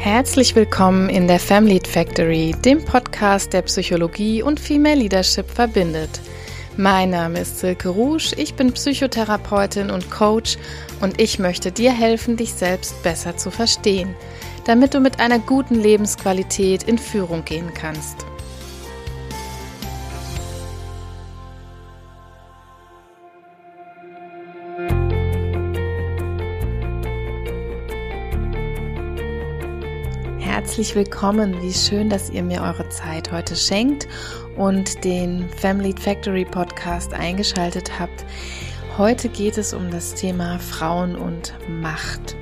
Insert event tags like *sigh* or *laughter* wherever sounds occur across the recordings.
Herzlich willkommen in der Family Factory, dem Podcast, der Psychologie und Female Leadership verbindet. Mein Name ist Silke Rouge, ich bin Psychotherapeutin und Coach und ich möchte dir helfen, dich selbst besser zu verstehen, damit du mit einer guten Lebensqualität in Führung gehen kannst. Herzlich willkommen. Wie schön, dass ihr mir eure Zeit heute schenkt und den Family Factory Podcast eingeschaltet habt. Heute geht es um das Thema Frauen und Macht.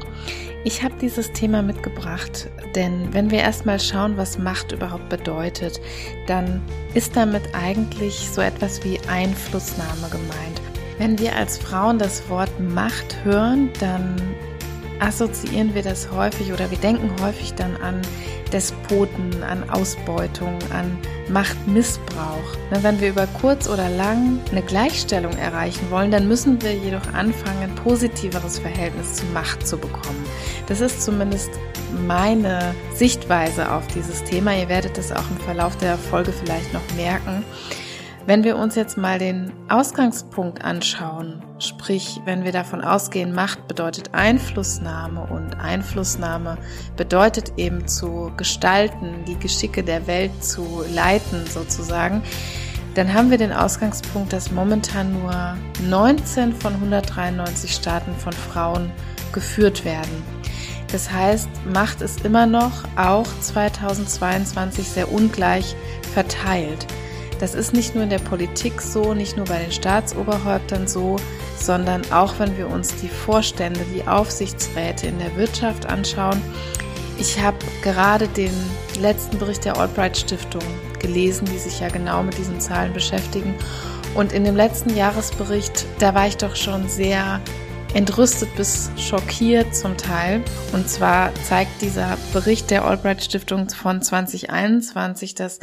Ich habe dieses Thema mitgebracht, denn wenn wir erstmal schauen, was Macht überhaupt bedeutet, dann ist damit eigentlich so etwas wie Einflussnahme gemeint. Wenn wir als Frauen das Wort Macht hören, dann assoziieren wir das häufig oder wir denken häufig dann an Despoten, an Ausbeutung, an Machtmissbrauch. Wenn wir über kurz oder lang eine Gleichstellung erreichen wollen, dann müssen wir jedoch anfangen, ein positiveres Verhältnis zu Macht zu bekommen. Das ist zumindest meine Sichtweise auf dieses Thema. Ihr werdet es auch im Verlauf der Folge vielleicht noch merken. Wenn wir uns jetzt mal den Ausgangspunkt anschauen, sprich, wenn wir davon ausgehen, Macht bedeutet Einflussnahme und Einflussnahme bedeutet eben zu gestalten, die Geschicke der Welt zu leiten sozusagen, dann haben wir den Ausgangspunkt, dass momentan nur 19 von 193 Staaten von Frauen geführt werden. Das heißt, Macht ist immer noch auch 2022 sehr ungleich verteilt. Das ist nicht nur in der Politik so, nicht nur bei den Staatsoberhäuptern so, sondern auch wenn wir uns die Vorstände, die Aufsichtsräte in der Wirtschaft anschauen. Ich habe gerade den letzten Bericht der Albright Stiftung gelesen, die sich ja genau mit diesen Zahlen beschäftigen. Und in dem letzten Jahresbericht, da war ich doch schon sehr entrüstet bis schockiert zum Teil. Und zwar zeigt dieser Bericht der Albright Stiftung von 2021, dass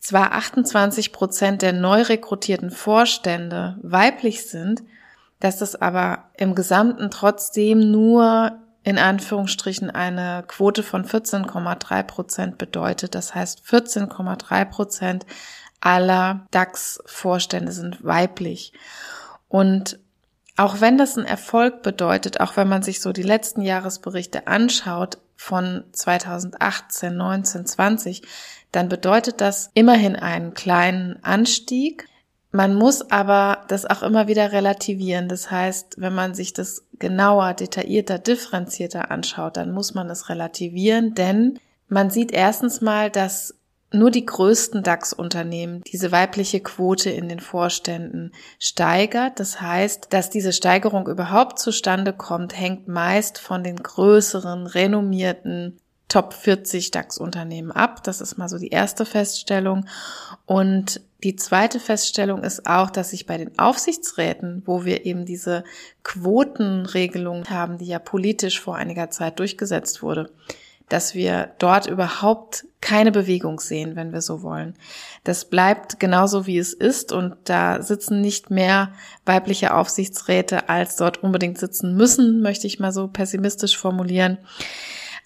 zwar 28 Prozent der neu rekrutierten Vorstände weiblich sind, dass das aber im Gesamten trotzdem nur in Anführungsstrichen eine Quote von 14,3 Prozent bedeutet. Das heißt, 14,3 Prozent aller DAX-Vorstände sind weiblich. Und auch wenn das ein Erfolg bedeutet, auch wenn man sich so die letzten Jahresberichte anschaut von 2018, 19, 20, dann bedeutet das immerhin einen kleinen Anstieg. Man muss aber das auch immer wieder relativieren. Das heißt, wenn man sich das genauer, detaillierter, differenzierter anschaut, dann muss man es relativieren, denn man sieht erstens mal, dass nur die größten DAX-Unternehmen diese weibliche Quote in den Vorständen steigert. Das heißt, dass diese Steigerung überhaupt zustande kommt, hängt meist von den größeren, renommierten Top 40 DAX-Unternehmen ab. Das ist mal so die erste Feststellung. Und die zweite Feststellung ist auch, dass sich bei den Aufsichtsräten, wo wir eben diese Quotenregelung haben, die ja politisch vor einiger Zeit durchgesetzt wurde, dass wir dort überhaupt keine Bewegung sehen, wenn wir so wollen. Das bleibt genauso wie es ist und da sitzen nicht mehr weibliche Aufsichtsräte, als dort unbedingt sitzen müssen, möchte ich mal so pessimistisch formulieren.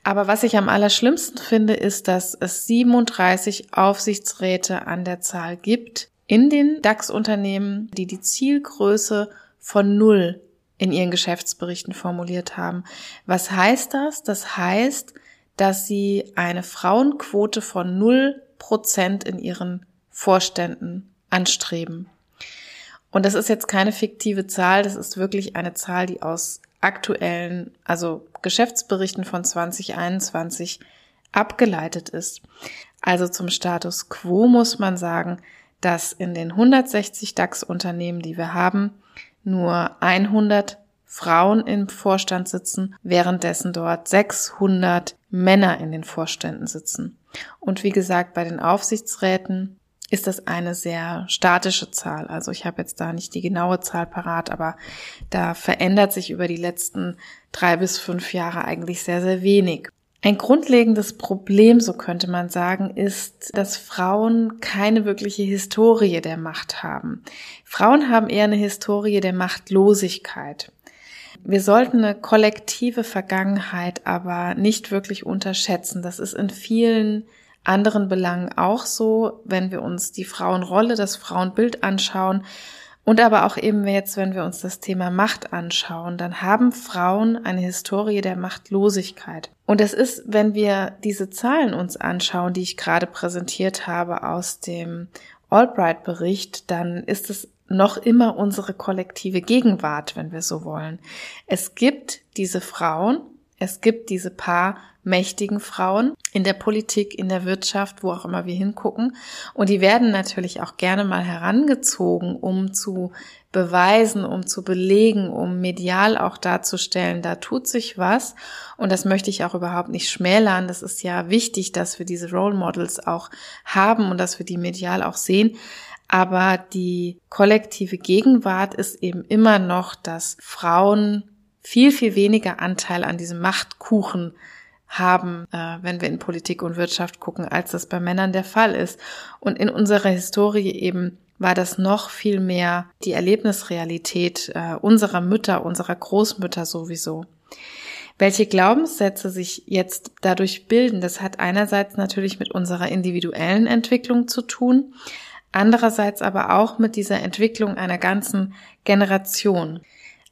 Aber was ich am allerschlimmsten finde, ist, dass es 37 Aufsichtsräte an der Zahl gibt in den DAX-Unternehmen, die die Zielgröße von null in ihren Geschäftsberichten formuliert haben. Was heißt das? Das heißt, dass sie eine Frauenquote von null Prozent in ihren Vorständen anstreben. Und das ist jetzt keine fiktive Zahl, das ist wirklich eine Zahl, die aus aktuellen, also Geschäftsberichten von 2021 abgeleitet ist. Also zum Status quo muss man sagen, dass in den 160 DAX-Unternehmen, die wir haben, nur 100 Frauen im Vorstand sitzen, währenddessen dort 600 Männer in den Vorständen sitzen. Und wie gesagt, bei den Aufsichtsräten ist das eine sehr statische Zahl. Also ich habe jetzt da nicht die genaue Zahl parat, aber da verändert sich über die letzten drei bis fünf Jahre eigentlich sehr, sehr wenig. Ein grundlegendes Problem, so könnte man sagen, ist, dass Frauen keine wirkliche Historie der Macht haben. Frauen haben eher eine Historie der Machtlosigkeit. wir sollten eine kollektive Vergangenheit aber nicht wirklich unterschätzen. Das ist in vielen anderen Belangen auch so, wenn wir uns die Frauenrolle, das Frauenbild anschauen. Und aber auch eben jetzt, wenn wir uns das Thema Macht anschauen, dann haben Frauen eine Historie der Machtlosigkeit. Und es ist, wenn wir diese Zahlen uns anschauen, die ich gerade präsentiert habe aus dem Albright-Bericht, dann ist es noch immer unsere kollektive Gegenwart, wenn wir so wollen. Es gibt diese Frauen, es gibt diese paar mächtigen Frauen in der Politik, in der Wirtschaft, wo auch immer wir hingucken. Und die werden natürlich auch gerne mal herangezogen, um zu beweisen, um zu belegen, um medial auch darzustellen, da tut sich was. Und das möchte ich auch überhaupt nicht schmälern. Das ist ja wichtig, dass wir diese Role Models auch haben und dass wir die medial auch sehen. Aber die kollektive Gegenwart ist eben immer noch, dass Frauen viel, viel weniger Anteil an diesem Machtkuchen haben, äh, wenn wir in Politik und Wirtschaft gucken, als das bei Männern der Fall ist. Und in unserer Historie eben war das noch viel mehr die Erlebnisrealität äh, unserer Mütter, unserer Großmütter sowieso. Welche Glaubenssätze sich jetzt dadurch bilden, das hat einerseits natürlich mit unserer individuellen Entwicklung zu tun, andererseits aber auch mit dieser Entwicklung einer ganzen Generation.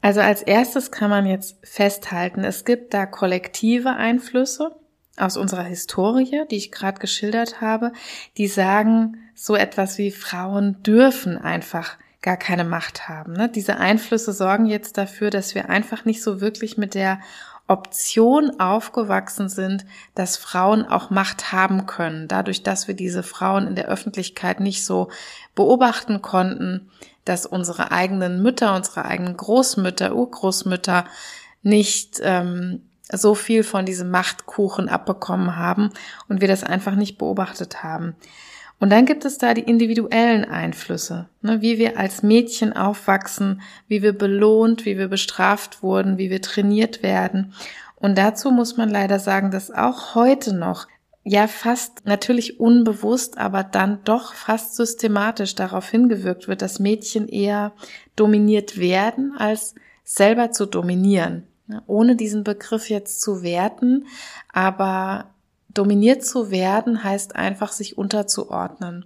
Also als erstes kann man jetzt festhalten, es gibt da kollektive Einflüsse aus unserer Historie, die ich gerade geschildert habe, die sagen so etwas wie Frauen dürfen einfach gar keine Macht haben. Ne? Diese Einflüsse sorgen jetzt dafür, dass wir einfach nicht so wirklich mit der Option aufgewachsen sind, dass Frauen auch Macht haben können. Dadurch, dass wir diese Frauen in der Öffentlichkeit nicht so beobachten konnten, dass unsere eigenen Mütter, unsere eigenen Großmütter, Urgroßmütter nicht ähm, so viel von diesem Machtkuchen abbekommen haben und wir das einfach nicht beobachtet haben. Und dann gibt es da die individuellen Einflüsse, ne, wie wir als Mädchen aufwachsen, wie wir belohnt, wie wir bestraft wurden, wie wir trainiert werden. Und dazu muss man leider sagen, dass auch heute noch ja fast natürlich unbewusst, aber dann doch fast systematisch darauf hingewirkt wird, dass Mädchen eher dominiert werden, als selber zu dominieren. Ohne diesen Begriff jetzt zu werten, aber Dominiert zu werden heißt einfach, sich unterzuordnen.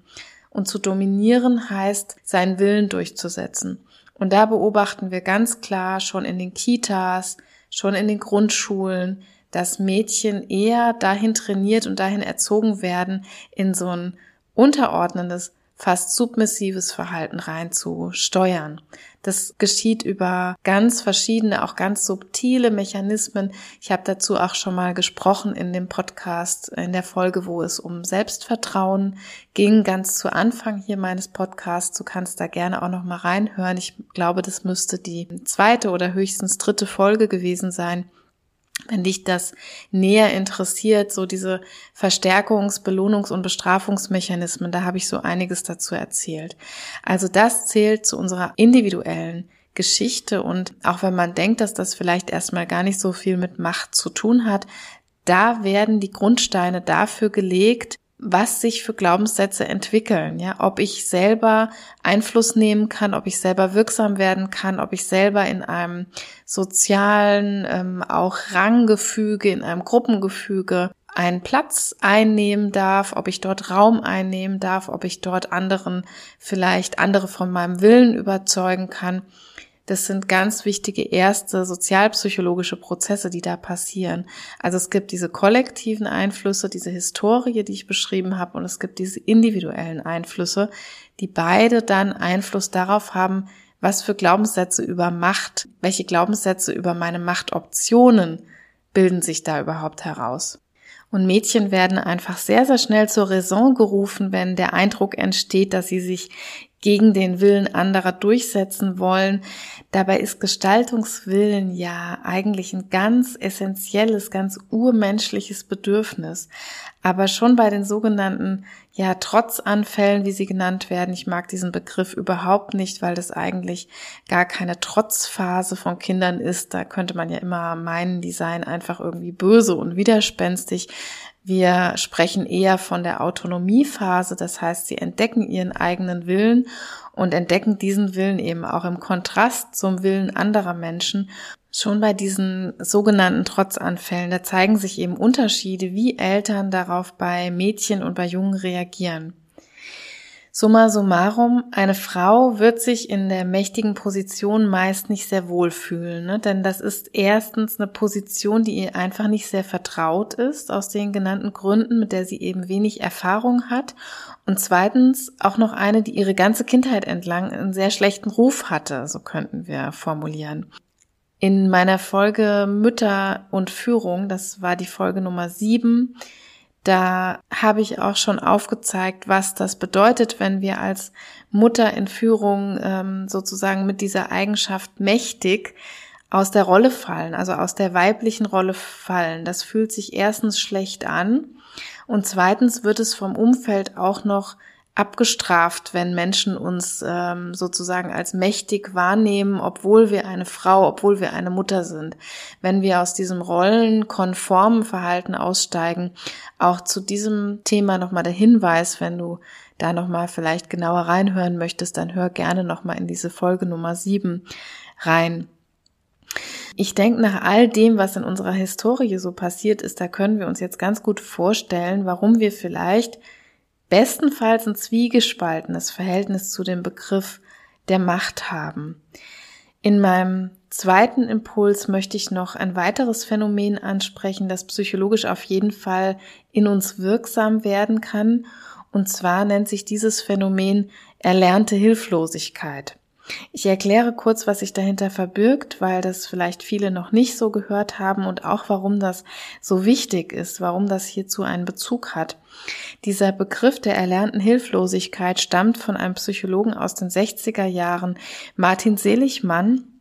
Und zu dominieren heißt, seinen Willen durchzusetzen. Und da beobachten wir ganz klar schon in den Kitas, schon in den Grundschulen, dass Mädchen eher dahin trainiert und dahin erzogen werden, in so ein unterordnendes, fast submissives Verhalten reinzusteuern. Das geschieht über ganz verschiedene, auch ganz subtile Mechanismen. Ich habe dazu auch schon mal gesprochen in dem Podcast, in der Folge, wo es um Selbstvertrauen ging, ganz zu Anfang hier meines Podcasts. Du kannst da gerne auch noch mal reinhören. Ich glaube, das müsste die zweite oder höchstens dritte Folge gewesen sein wenn dich das näher interessiert, so diese Verstärkungs-, Belohnungs- und Bestrafungsmechanismen, da habe ich so einiges dazu erzählt. Also das zählt zu unserer individuellen Geschichte und auch wenn man denkt, dass das vielleicht erstmal gar nicht so viel mit Macht zu tun hat, da werden die Grundsteine dafür gelegt, was sich für Glaubenssätze entwickeln, ja, ob ich selber Einfluss nehmen kann, ob ich selber wirksam werden kann, ob ich selber in einem sozialen, ähm, auch Ranggefüge, in einem Gruppengefüge einen Platz einnehmen darf, ob ich dort Raum einnehmen darf, ob ich dort anderen vielleicht andere von meinem Willen überzeugen kann. Das sind ganz wichtige erste sozialpsychologische Prozesse, die da passieren. Also es gibt diese kollektiven Einflüsse, diese Historie, die ich beschrieben habe, und es gibt diese individuellen Einflüsse, die beide dann Einfluss darauf haben, was für Glaubenssätze über Macht, welche Glaubenssätze über meine Machtoptionen bilden sich da überhaupt heraus. Und Mädchen werden einfach sehr, sehr schnell zur Raison gerufen, wenn der Eindruck entsteht, dass sie sich gegen den Willen anderer durchsetzen wollen. Dabei ist Gestaltungswillen ja eigentlich ein ganz essentielles, ganz urmenschliches Bedürfnis. Aber schon bei den sogenannten, ja, Trotzanfällen, wie sie genannt werden, ich mag diesen Begriff überhaupt nicht, weil das eigentlich gar keine Trotzphase von Kindern ist. Da könnte man ja immer meinen, die seien einfach irgendwie böse und widerspenstig. Wir sprechen eher von der Autonomiephase, das heißt, sie entdecken ihren eigenen Willen und entdecken diesen Willen eben auch im Kontrast zum Willen anderer Menschen. Schon bei diesen sogenannten Trotzanfällen, da zeigen sich eben Unterschiede, wie Eltern darauf bei Mädchen und bei Jungen reagieren. Summa summarum, eine Frau wird sich in der mächtigen Position meist nicht sehr wohl fühlen, ne? denn das ist erstens eine Position, die ihr einfach nicht sehr vertraut ist, aus den genannten Gründen, mit der sie eben wenig Erfahrung hat und zweitens auch noch eine, die ihre ganze Kindheit entlang einen sehr schlechten Ruf hatte, so könnten wir formulieren. In meiner Folge Mütter und Führung, das war die Folge Nummer sieben, da habe ich auch schon aufgezeigt, was das bedeutet, wenn wir als Mutter in Führung ähm, sozusagen mit dieser Eigenschaft mächtig aus der Rolle fallen, also aus der weiblichen Rolle fallen. Das fühlt sich erstens schlecht an und zweitens wird es vom Umfeld auch noch abgestraft, wenn Menschen uns ähm, sozusagen als mächtig wahrnehmen, obwohl wir eine Frau, obwohl wir eine Mutter sind. Wenn wir aus diesem rollenkonformen Verhalten aussteigen, auch zu diesem Thema nochmal der Hinweis, wenn du da nochmal vielleicht genauer reinhören möchtest, dann hör gerne nochmal in diese Folge Nummer sieben rein. Ich denke, nach all dem, was in unserer Historie so passiert ist, da können wir uns jetzt ganz gut vorstellen, warum wir vielleicht bestenfalls ein zwiegespaltenes Verhältnis zu dem Begriff der Macht haben. In meinem zweiten Impuls möchte ich noch ein weiteres Phänomen ansprechen, das psychologisch auf jeden Fall in uns wirksam werden kann. Und zwar nennt sich dieses Phänomen erlernte Hilflosigkeit. Ich erkläre kurz, was sich dahinter verbirgt, weil das vielleicht viele noch nicht so gehört haben und auch warum das so wichtig ist, warum das hierzu einen Bezug hat. Dieser Begriff der erlernten Hilflosigkeit stammt von einem Psychologen aus den 60er Jahren, Martin Seligmann,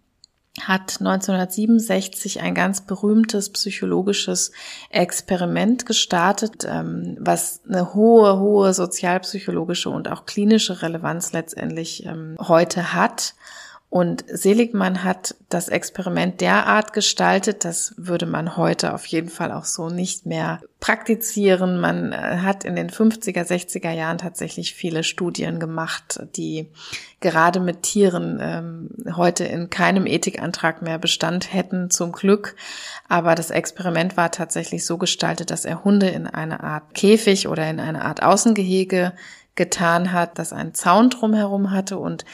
hat 1967 ein ganz berühmtes psychologisches Experiment gestartet, ähm, was eine hohe, hohe sozialpsychologische und auch klinische Relevanz letztendlich ähm, heute hat. Und Seligmann hat das Experiment derart gestaltet, das würde man heute auf jeden Fall auch so nicht mehr praktizieren. Man äh, hat in den 50er, 60er Jahren tatsächlich viele Studien gemacht, die gerade mit Tieren ähm, heute in keinem Ethikantrag mehr Bestand hätten, zum Glück. Aber das Experiment war tatsächlich so gestaltet, dass er Hunde in eine Art Käfig oder in eine Art Außengehege getan hat, das einen Zaun drumherum hatte und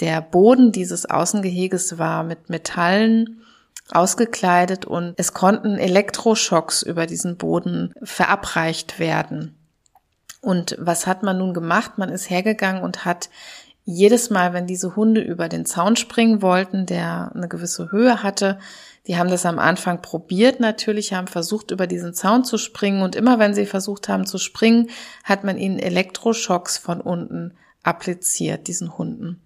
der Boden dieses Außengeheges war mit Metallen ausgekleidet und es konnten Elektroschocks über diesen Boden verabreicht werden. Und was hat man nun gemacht? Man ist hergegangen und hat jedes Mal, wenn diese Hunde über den Zaun springen wollten, der eine gewisse Höhe hatte, die haben das am Anfang probiert natürlich, haben versucht, über diesen Zaun zu springen und immer wenn sie versucht haben zu springen, hat man ihnen Elektroschocks von unten appliziert, diesen Hunden.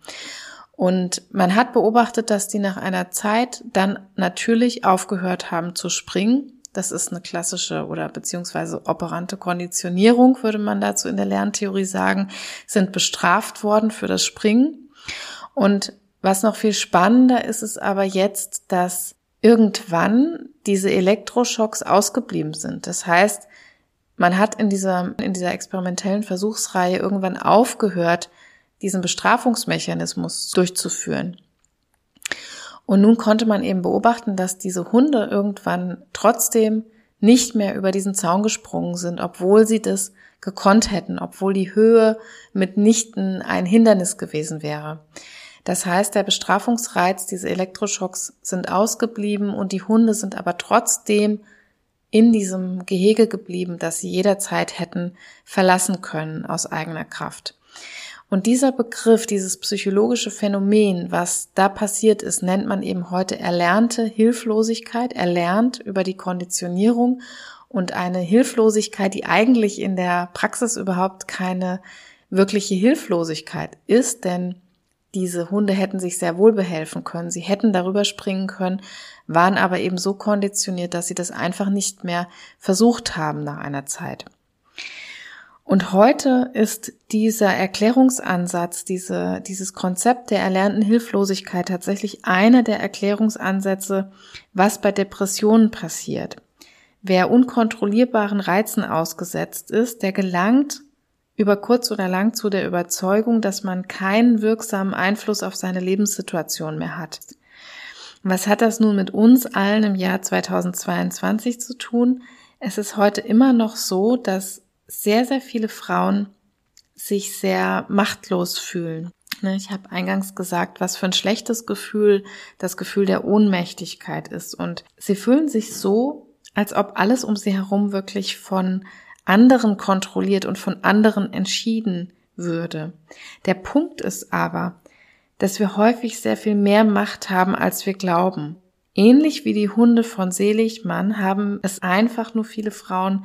Und man hat beobachtet, dass die nach einer Zeit dann natürlich aufgehört haben zu springen. Das ist eine klassische oder beziehungsweise operante Konditionierung, würde man dazu in der Lerntheorie sagen, sind bestraft worden für das Springen. Und was noch viel spannender ist, ist aber jetzt, dass irgendwann diese Elektroschocks ausgeblieben sind. Das heißt, man hat in dieser, in dieser experimentellen Versuchsreihe irgendwann aufgehört, diesen Bestrafungsmechanismus durchzuführen. Und nun konnte man eben beobachten, dass diese Hunde irgendwann trotzdem nicht mehr über diesen Zaun gesprungen sind, obwohl sie das gekonnt hätten, obwohl die Höhe mitnichten ein Hindernis gewesen wäre. Das heißt, der Bestrafungsreiz, diese Elektroschocks sind ausgeblieben und die Hunde sind aber trotzdem in diesem Gehege geblieben, das sie jederzeit hätten verlassen können aus eigener Kraft. Und dieser Begriff, dieses psychologische Phänomen, was da passiert ist, nennt man eben heute erlernte Hilflosigkeit, erlernt über die Konditionierung und eine Hilflosigkeit, die eigentlich in der Praxis überhaupt keine wirkliche Hilflosigkeit ist, denn diese Hunde hätten sich sehr wohl behelfen können, sie hätten darüber springen können, waren aber eben so konditioniert, dass sie das einfach nicht mehr versucht haben nach einer Zeit. Und heute ist dieser Erklärungsansatz, diese, dieses Konzept der erlernten Hilflosigkeit tatsächlich einer der Erklärungsansätze, was bei Depressionen passiert. Wer unkontrollierbaren Reizen ausgesetzt ist, der gelangt über kurz oder lang zu der Überzeugung, dass man keinen wirksamen Einfluss auf seine Lebenssituation mehr hat. Was hat das nun mit uns allen im Jahr 2022 zu tun? Es ist heute immer noch so, dass sehr, sehr viele Frauen sich sehr machtlos fühlen. Ne, ich habe eingangs gesagt, was für ein schlechtes Gefühl das Gefühl der Ohnmächtigkeit ist. Und sie fühlen sich so, als ob alles um sie herum wirklich von anderen kontrolliert und von anderen entschieden würde. Der Punkt ist aber, dass wir häufig sehr viel mehr Macht haben, als wir glauben. Ähnlich wie die Hunde von Seligmann haben es einfach nur viele Frauen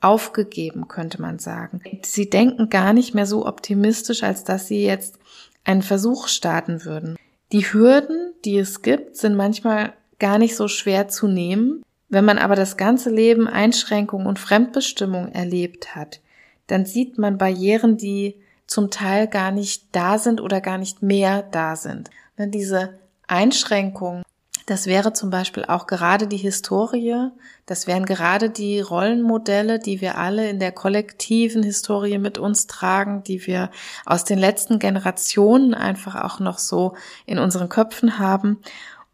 aufgegeben, könnte man sagen. Sie denken gar nicht mehr so optimistisch, als dass sie jetzt einen Versuch starten würden. Die Hürden, die es gibt, sind manchmal gar nicht so schwer zu nehmen. Wenn man aber das ganze Leben Einschränkung und Fremdbestimmung erlebt hat, dann sieht man Barrieren, die zum Teil gar nicht da sind oder gar nicht mehr da sind. Diese Einschränkungen das wäre zum Beispiel auch gerade die Historie, das wären gerade die Rollenmodelle, die wir alle in der kollektiven Historie mit uns tragen, die wir aus den letzten Generationen einfach auch noch so in unseren Köpfen haben.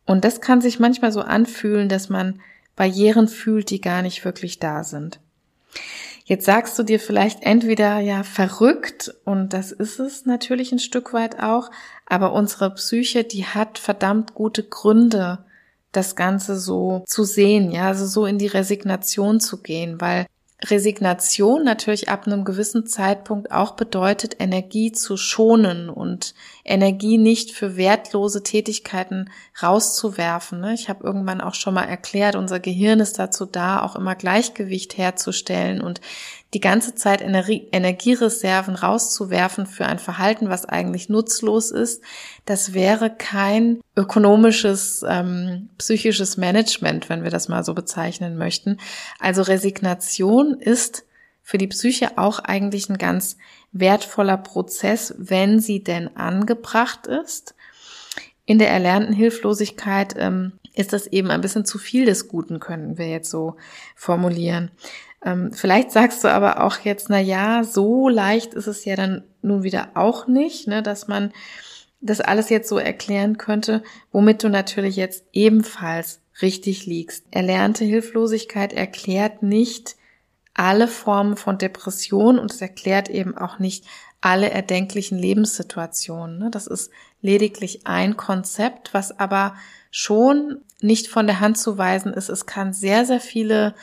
Und das kann sich manchmal so anfühlen, dass man Barrieren fühlt, die gar nicht wirklich da sind. Jetzt sagst du dir vielleicht entweder ja verrückt und das ist es natürlich ein Stück weit auch, aber unsere Psyche, die hat verdammt gute Gründe, das Ganze so zu sehen, ja, also so in die Resignation zu gehen, weil Resignation natürlich ab einem gewissen Zeitpunkt auch bedeutet, Energie zu schonen und Energie nicht für wertlose Tätigkeiten rauszuwerfen. Ne? Ich habe irgendwann auch schon mal erklärt, unser Gehirn ist dazu da, auch immer Gleichgewicht herzustellen und die ganze Zeit Energiereserven rauszuwerfen für ein Verhalten, was eigentlich nutzlos ist, das wäre kein ökonomisches, ähm, psychisches Management, wenn wir das mal so bezeichnen möchten. Also Resignation ist für die Psyche auch eigentlich ein ganz wertvoller Prozess, wenn sie denn angebracht ist. In der erlernten Hilflosigkeit ähm, ist das eben ein bisschen zu viel des Guten, können wir jetzt so formulieren. Ähm, vielleicht sagst du aber auch jetzt, na ja, so leicht ist es ja dann nun wieder auch nicht, ne, dass man das alles jetzt so erklären könnte, womit du natürlich jetzt ebenfalls richtig liegst. Erlernte Hilflosigkeit erklärt nicht alle Formen von Depression und es erklärt eben auch nicht alle erdenklichen Lebenssituationen. Ne. Das ist lediglich ein Konzept, was aber schon nicht von der Hand zu weisen ist. Es kann sehr, sehr viele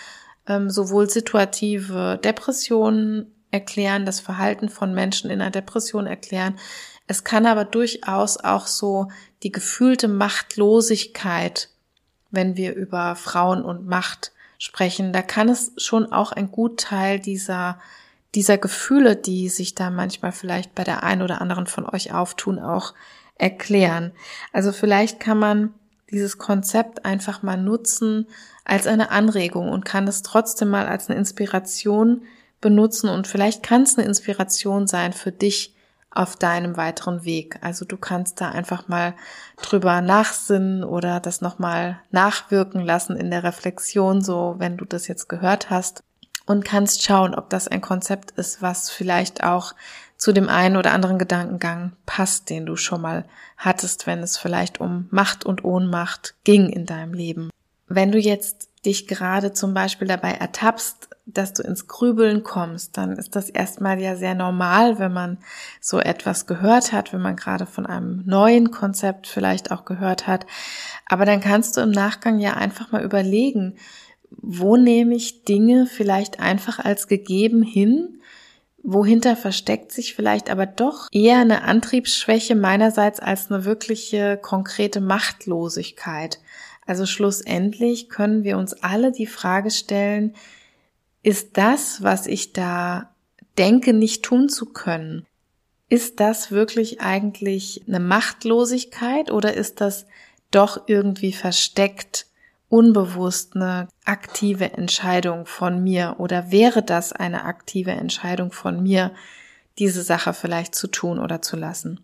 ähm, sowohl situative Depressionen erklären, das Verhalten von Menschen in einer Depression erklären. Es kann aber durchaus auch so die gefühlte Machtlosigkeit, wenn wir über Frauen und Macht sprechen, da kann es schon auch ein Gutteil dieser dieser Gefühle, die sich da manchmal vielleicht bei der einen oder anderen von euch auftun, auch erklären. Also vielleicht kann man dieses Konzept einfach mal nutzen als eine Anregung und kann es trotzdem mal als eine Inspiration benutzen und vielleicht kann es eine Inspiration sein für dich auf deinem weiteren Weg. Also du kannst da einfach mal drüber nachsinnen oder das nochmal nachwirken lassen in der Reflexion, so wenn du das jetzt gehört hast und kannst schauen, ob das ein Konzept ist, was vielleicht auch zu dem einen oder anderen Gedankengang passt, den du schon mal hattest, wenn es vielleicht um Macht und Ohnmacht ging in deinem Leben. Wenn du jetzt dich gerade zum Beispiel dabei ertappst, dass du ins Grübeln kommst, dann ist das erstmal ja sehr normal, wenn man so etwas gehört hat, wenn man gerade von einem neuen Konzept vielleicht auch gehört hat. Aber dann kannst du im Nachgang ja einfach mal überlegen, wo nehme ich Dinge vielleicht einfach als gegeben hin wohinter versteckt sich vielleicht aber doch eher eine Antriebsschwäche meinerseits als eine wirkliche konkrete Machtlosigkeit. Also schlussendlich können wir uns alle die Frage stellen, ist das, was ich da denke, nicht tun zu können, ist das wirklich eigentlich eine Machtlosigkeit oder ist das doch irgendwie versteckt unbewusst eine aktive Entscheidung von mir oder wäre das eine aktive Entscheidung von mir, diese Sache vielleicht zu tun oder zu lassen?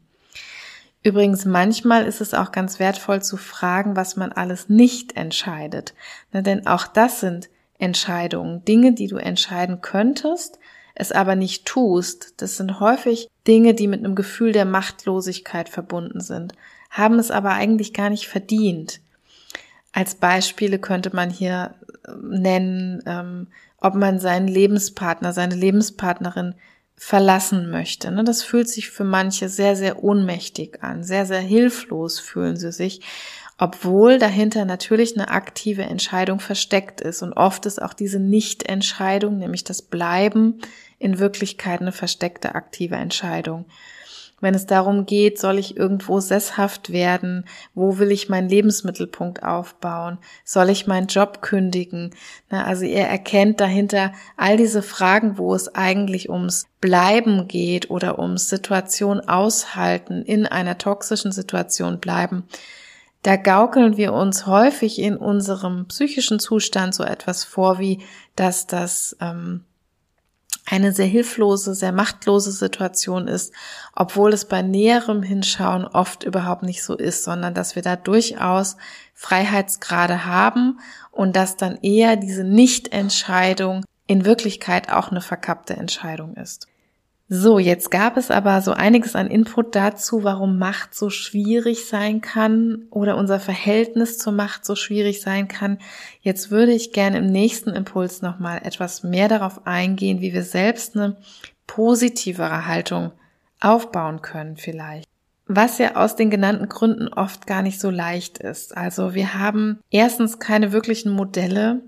Übrigens, manchmal ist es auch ganz wertvoll zu fragen, was man alles nicht entscheidet. Ne, denn auch das sind Entscheidungen, Dinge, die du entscheiden könntest, es aber nicht tust. Das sind häufig Dinge, die mit einem Gefühl der Machtlosigkeit verbunden sind, haben es aber eigentlich gar nicht verdient. Als Beispiele könnte man hier äh, nennen, ähm, ob man seinen Lebenspartner, seine Lebenspartnerin verlassen möchte. Ne? Das fühlt sich für manche sehr, sehr ohnmächtig an, sehr, sehr hilflos fühlen sie sich, obwohl dahinter natürlich eine aktive Entscheidung versteckt ist. Und oft ist auch diese Nicht-Entscheidung, nämlich das Bleiben, in Wirklichkeit eine versteckte aktive Entscheidung wenn es darum geht, soll ich irgendwo sesshaft werden, wo will ich meinen Lebensmittelpunkt aufbauen, soll ich meinen Job kündigen. also ihr erkennt dahinter all diese Fragen, wo es eigentlich ums Bleiben geht oder ums Situation aushalten, in einer toxischen Situation bleiben. Da gaukeln wir uns häufig in unserem psychischen Zustand so etwas vor, wie dass das ähm, eine sehr hilflose, sehr machtlose Situation ist, obwohl es bei näherem Hinschauen oft überhaupt nicht so ist, sondern dass wir da durchaus Freiheitsgrade haben und dass dann eher diese Nichtentscheidung in Wirklichkeit auch eine verkappte Entscheidung ist. So, jetzt gab es aber so einiges an Input dazu, warum Macht so schwierig sein kann oder unser Verhältnis zur Macht so schwierig sein kann. Jetzt würde ich gerne im nächsten Impuls nochmal etwas mehr darauf eingehen, wie wir selbst eine positivere Haltung aufbauen können vielleicht. Was ja aus den genannten Gründen oft gar nicht so leicht ist. Also wir haben erstens keine wirklichen Modelle,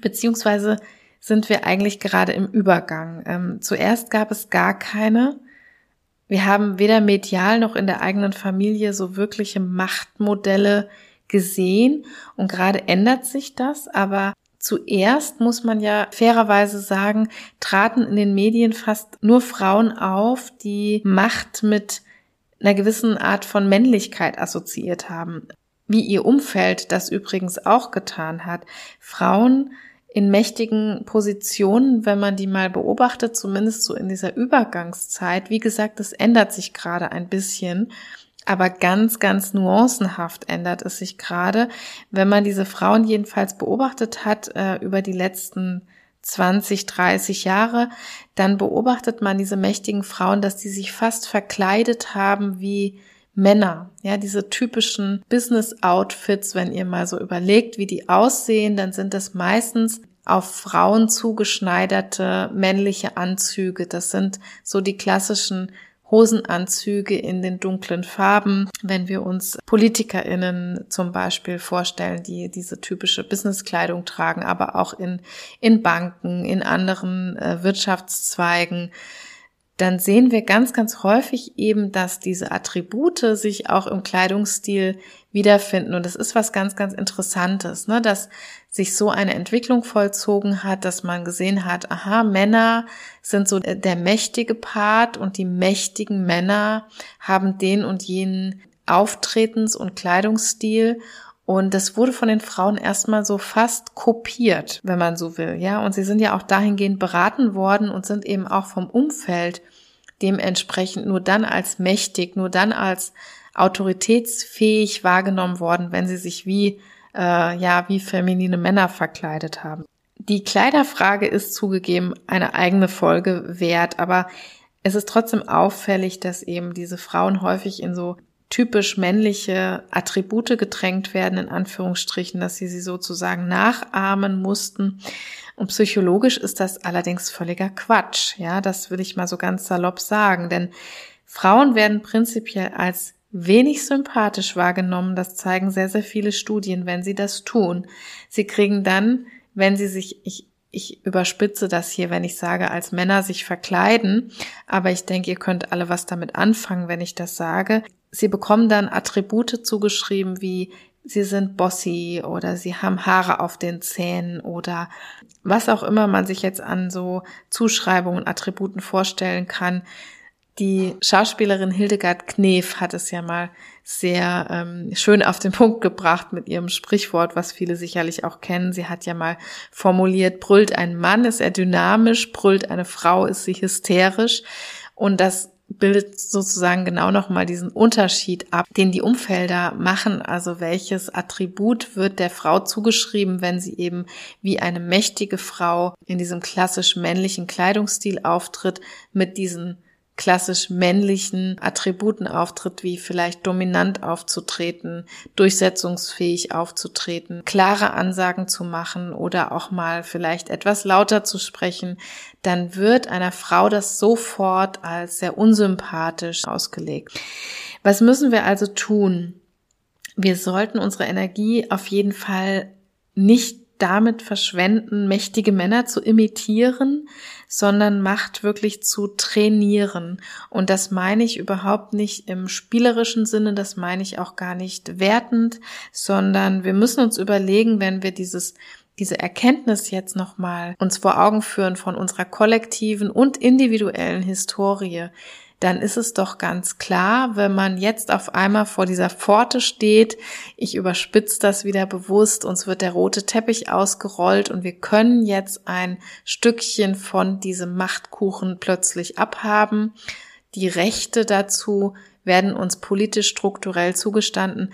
beziehungsweise sind wir eigentlich gerade im Übergang. Ähm, zuerst gab es gar keine. Wir haben weder medial noch in der eigenen Familie so wirkliche Machtmodelle gesehen und gerade ändert sich das, aber zuerst muss man ja fairerweise sagen, traten in den Medien fast nur Frauen auf, die Macht mit einer gewissen Art von Männlichkeit assoziiert haben. Wie ihr Umfeld das übrigens auch getan hat. Frauen in mächtigen Positionen, wenn man die mal beobachtet, zumindest so in dieser Übergangszeit. Wie gesagt, es ändert sich gerade ein bisschen, aber ganz, ganz nuancenhaft ändert es sich gerade, wenn man diese Frauen jedenfalls beobachtet hat äh, über die letzten 20, 30 Jahre, dann beobachtet man diese mächtigen Frauen, dass die sich fast verkleidet haben wie Männer, ja, diese typischen Business-Outfits, wenn ihr mal so überlegt, wie die aussehen, dann sind das meistens auf Frauen zugeschneiderte männliche Anzüge. Das sind so die klassischen Hosenanzüge in den dunklen Farben. Wenn wir uns PolitikerInnen zum Beispiel vorstellen, die diese typische Businesskleidung tragen, aber auch in, in Banken, in anderen äh, Wirtschaftszweigen, dann sehen wir ganz, ganz häufig eben, dass diese Attribute sich auch im Kleidungsstil wiederfinden. Und das ist was ganz, ganz Interessantes, ne? dass sich so eine Entwicklung vollzogen hat, dass man gesehen hat, aha, Männer sind so der mächtige Part und die mächtigen Männer haben den und jenen Auftretens- und Kleidungsstil und das wurde von den Frauen erstmal so fast kopiert, wenn man so will, ja. Und sie sind ja auch dahingehend beraten worden und sind eben auch vom Umfeld dementsprechend nur dann als mächtig, nur dann als autoritätsfähig wahrgenommen worden, wenn sie sich wie, äh, ja, wie feminine Männer verkleidet haben. Die Kleiderfrage ist zugegeben eine eigene Folge wert, aber es ist trotzdem auffällig, dass eben diese Frauen häufig in so typisch männliche Attribute gedrängt werden, in Anführungsstrichen, dass sie sie sozusagen nachahmen mussten. Und psychologisch ist das allerdings völliger Quatsch. Ja, das will ich mal so ganz salopp sagen, denn Frauen werden prinzipiell als wenig sympathisch wahrgenommen. Das zeigen sehr, sehr viele Studien, wenn sie das tun. Sie kriegen dann, wenn sie sich, ich, ich überspitze das hier, wenn ich sage, als Männer sich verkleiden, aber ich denke, ihr könnt alle was damit anfangen, wenn ich das sage. Sie bekommen dann Attribute zugeschrieben wie sie sind bossy oder sie haben Haare auf den Zähnen oder was auch immer man sich jetzt an so Zuschreibungen, Attributen vorstellen kann. Die Schauspielerin Hildegard Knef hat es ja mal sehr ähm, schön auf den *laughs* Punkt gebracht mit ihrem Sprichwort, was viele sicherlich auch kennen. Sie hat ja mal formuliert, brüllt ein Mann, ist er dynamisch, brüllt eine Frau, ist sie hysterisch. Und das bildet sozusagen genau nochmal diesen Unterschied ab, den die Umfelder machen. Also welches Attribut wird der Frau zugeschrieben, wenn sie eben wie eine mächtige Frau in diesem klassisch männlichen Kleidungsstil auftritt mit diesen klassisch männlichen Attributen auftritt, wie vielleicht dominant aufzutreten, durchsetzungsfähig aufzutreten, klare Ansagen zu machen oder auch mal vielleicht etwas lauter zu sprechen, dann wird einer Frau das sofort als sehr unsympathisch ausgelegt. Was müssen wir also tun? Wir sollten unsere Energie auf jeden Fall nicht damit verschwenden, mächtige Männer zu imitieren, sondern Macht wirklich zu trainieren. Und das meine ich überhaupt nicht im spielerischen Sinne, das meine ich auch gar nicht wertend, sondern wir müssen uns überlegen, wenn wir dieses diese Erkenntnis jetzt nochmal uns vor Augen führen von unserer kollektiven und individuellen Historie, dann ist es doch ganz klar, wenn man jetzt auf einmal vor dieser Pforte steht, ich überspitze das wieder bewusst, uns wird der rote Teppich ausgerollt und wir können jetzt ein Stückchen von diesem Machtkuchen plötzlich abhaben. Die Rechte dazu werden uns politisch strukturell zugestanden,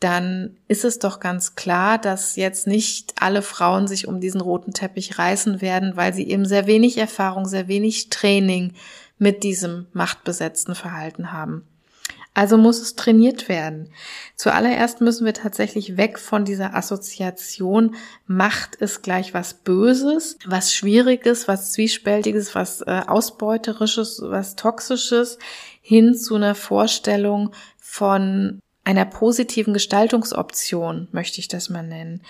dann ist es doch ganz klar, dass jetzt nicht alle Frauen sich um diesen roten Teppich reißen werden, weil sie eben sehr wenig Erfahrung, sehr wenig Training mit diesem machtbesetzten Verhalten haben. Also muss es trainiert werden. Zuallererst müssen wir tatsächlich weg von dieser Assoziation, Macht ist gleich was Böses, was Schwieriges, was Zwiespältiges, was äh, Ausbeuterisches, was Toxisches, hin zu einer Vorstellung von einer positiven Gestaltungsoption, möchte ich das mal nennen.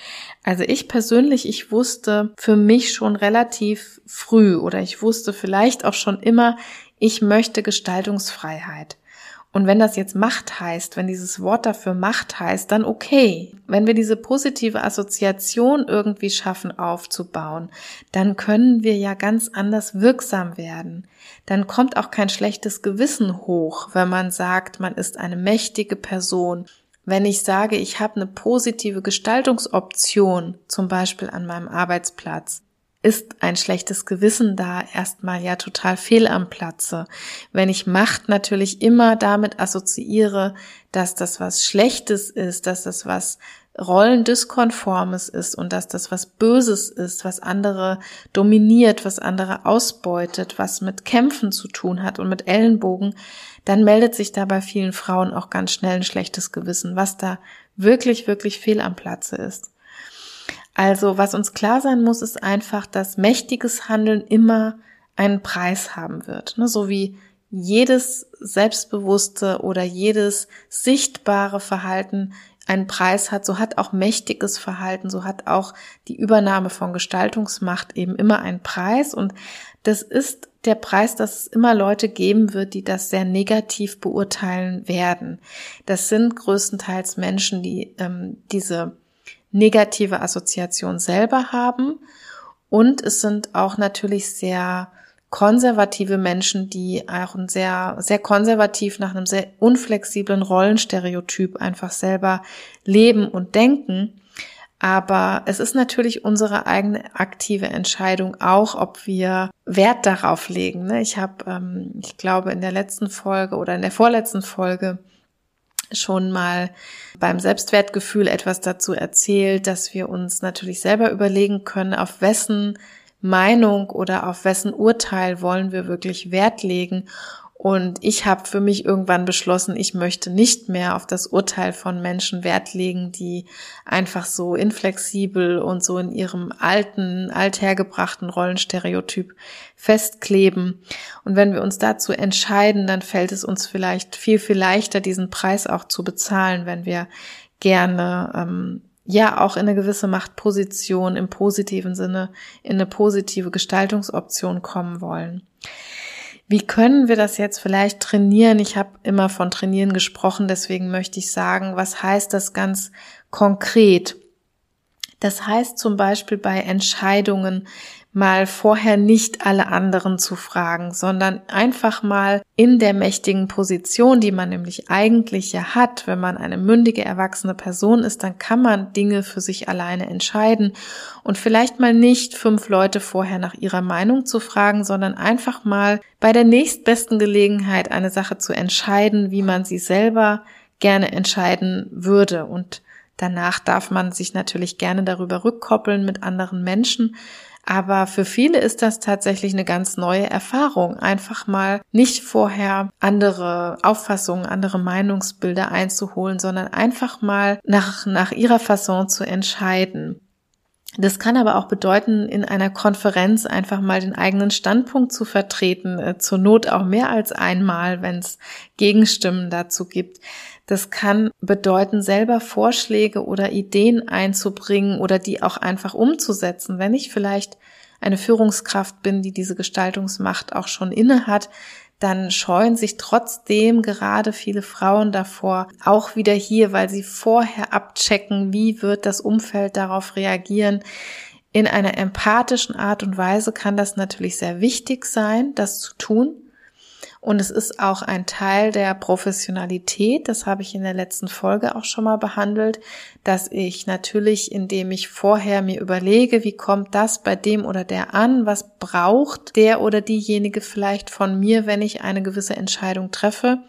Also ich persönlich, ich wusste für mich schon relativ früh oder ich wusste vielleicht auch schon immer, ich möchte Gestaltungsfreiheit. Und wenn das jetzt Macht heißt, wenn dieses Wort dafür Macht heißt, dann okay. Wenn wir diese positive Assoziation irgendwie schaffen aufzubauen, dann können wir ja ganz anders wirksam werden. Dann kommt auch kein schlechtes Gewissen hoch, wenn man sagt, man ist eine mächtige Person. Wenn ich sage, ich habe eine positive Gestaltungsoption, zum Beispiel an meinem Arbeitsplatz, ist ein schlechtes Gewissen da erstmal ja total fehl am Platze. Wenn ich Macht natürlich immer damit assoziiere, dass das was Schlechtes ist, dass das was Rollendiskonformes ist und dass das was Böses ist, was andere dominiert, was andere ausbeutet, was mit Kämpfen zu tun hat und mit Ellenbogen, dann meldet sich da bei vielen Frauen auch ganz schnell ein schlechtes Gewissen, was da wirklich, wirklich fehl am Platze ist. Also was uns klar sein muss, ist einfach, dass mächtiges Handeln immer einen Preis haben wird. Ne? So wie jedes selbstbewusste oder jedes sichtbare Verhalten einen Preis hat, so hat auch mächtiges Verhalten, so hat auch die Übernahme von Gestaltungsmacht eben immer einen Preis. Und das ist der Preis, dass es immer Leute geben wird, die das sehr negativ beurteilen werden. Das sind größtenteils Menschen, die ähm, diese negative Assoziation selber haben. Und es sind auch natürlich sehr konservative Menschen, die auch ein sehr, sehr konservativ nach einem sehr unflexiblen Rollenstereotyp einfach selber leben und denken. Aber es ist natürlich unsere eigene aktive Entscheidung auch, ob wir Wert darauf legen. Ne? Ich habe, ähm, ich glaube, in der letzten Folge oder in der vorletzten Folge schon mal beim Selbstwertgefühl etwas dazu erzählt, dass wir uns natürlich selber überlegen können, auf wessen Meinung oder auf wessen Urteil wollen wir wirklich Wert legen und ich habe für mich irgendwann beschlossen, ich möchte nicht mehr auf das Urteil von Menschen Wert legen, die einfach so inflexibel und so in ihrem alten, althergebrachten Rollenstereotyp festkleben. Und wenn wir uns dazu entscheiden, dann fällt es uns vielleicht viel, viel leichter, diesen Preis auch zu bezahlen, wenn wir gerne ähm, ja auch in eine gewisse Machtposition im positiven Sinne, in eine positive Gestaltungsoption kommen wollen. Wie können wir das jetzt vielleicht trainieren? Ich habe immer von trainieren gesprochen, deswegen möchte ich sagen, was heißt das ganz konkret? Das heißt zum Beispiel bei Entscheidungen, mal vorher nicht alle anderen zu fragen, sondern einfach mal in der mächtigen Position, die man nämlich eigentlich ja hat, wenn man eine mündige, erwachsene Person ist, dann kann man Dinge für sich alleine entscheiden. Und vielleicht mal nicht fünf Leute vorher nach ihrer Meinung zu fragen, sondern einfach mal bei der nächstbesten Gelegenheit eine Sache zu entscheiden, wie man sie selber gerne entscheiden würde. Und Danach darf man sich natürlich gerne darüber rückkoppeln mit anderen Menschen, Aber für viele ist das tatsächlich eine ganz neue Erfahrung, einfach mal nicht vorher andere Auffassungen, andere Meinungsbilder einzuholen, sondern einfach mal nach, nach ihrer Fasson zu entscheiden. Das kann aber auch bedeuten, in einer Konferenz einfach mal den eigenen Standpunkt zu vertreten, äh, zur Not auch mehr als einmal, wenn es Gegenstimmen dazu gibt. Das kann bedeuten, selber Vorschläge oder Ideen einzubringen oder die auch einfach umzusetzen. Wenn ich vielleicht eine Führungskraft bin, die diese Gestaltungsmacht auch schon inne hat, dann scheuen sich trotzdem gerade viele Frauen davor, auch wieder hier, weil sie vorher abchecken, wie wird das Umfeld darauf reagieren. In einer empathischen Art und Weise kann das natürlich sehr wichtig sein, das zu tun. Und es ist auch ein Teil der Professionalität, das habe ich in der letzten Folge auch schon mal behandelt, dass ich natürlich, indem ich vorher mir überlege, wie kommt das bei dem oder der an, was braucht der oder diejenige vielleicht von mir, wenn ich eine gewisse Entscheidung treffe.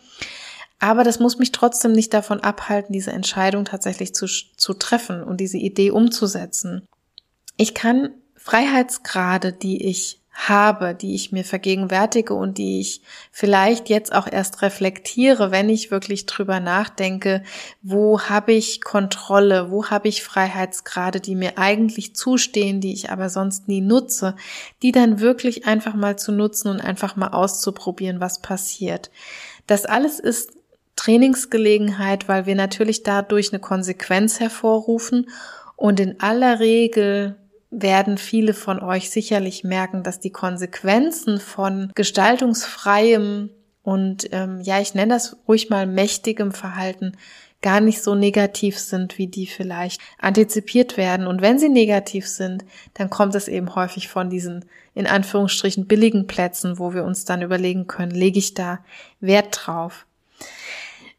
Aber das muss mich trotzdem nicht davon abhalten, diese Entscheidung tatsächlich zu, zu treffen und diese Idee umzusetzen. Ich kann Freiheitsgrade, die ich habe, die ich mir vergegenwärtige und die ich vielleicht jetzt auch erst reflektiere, wenn ich wirklich drüber nachdenke, wo habe ich Kontrolle, wo habe ich Freiheitsgrade, die mir eigentlich zustehen, die ich aber sonst nie nutze, die dann wirklich einfach mal zu nutzen und einfach mal auszuprobieren, was passiert. Das alles ist Trainingsgelegenheit, weil wir natürlich dadurch eine Konsequenz hervorrufen und in aller Regel werden viele von euch sicherlich merken, dass die Konsequenzen von gestaltungsfreiem und ähm, ja, ich nenne das ruhig mal mächtigem Verhalten gar nicht so negativ sind, wie die vielleicht antizipiert werden. Und wenn sie negativ sind, dann kommt es eben häufig von diesen in Anführungsstrichen billigen Plätzen, wo wir uns dann überlegen können, lege ich da Wert drauf.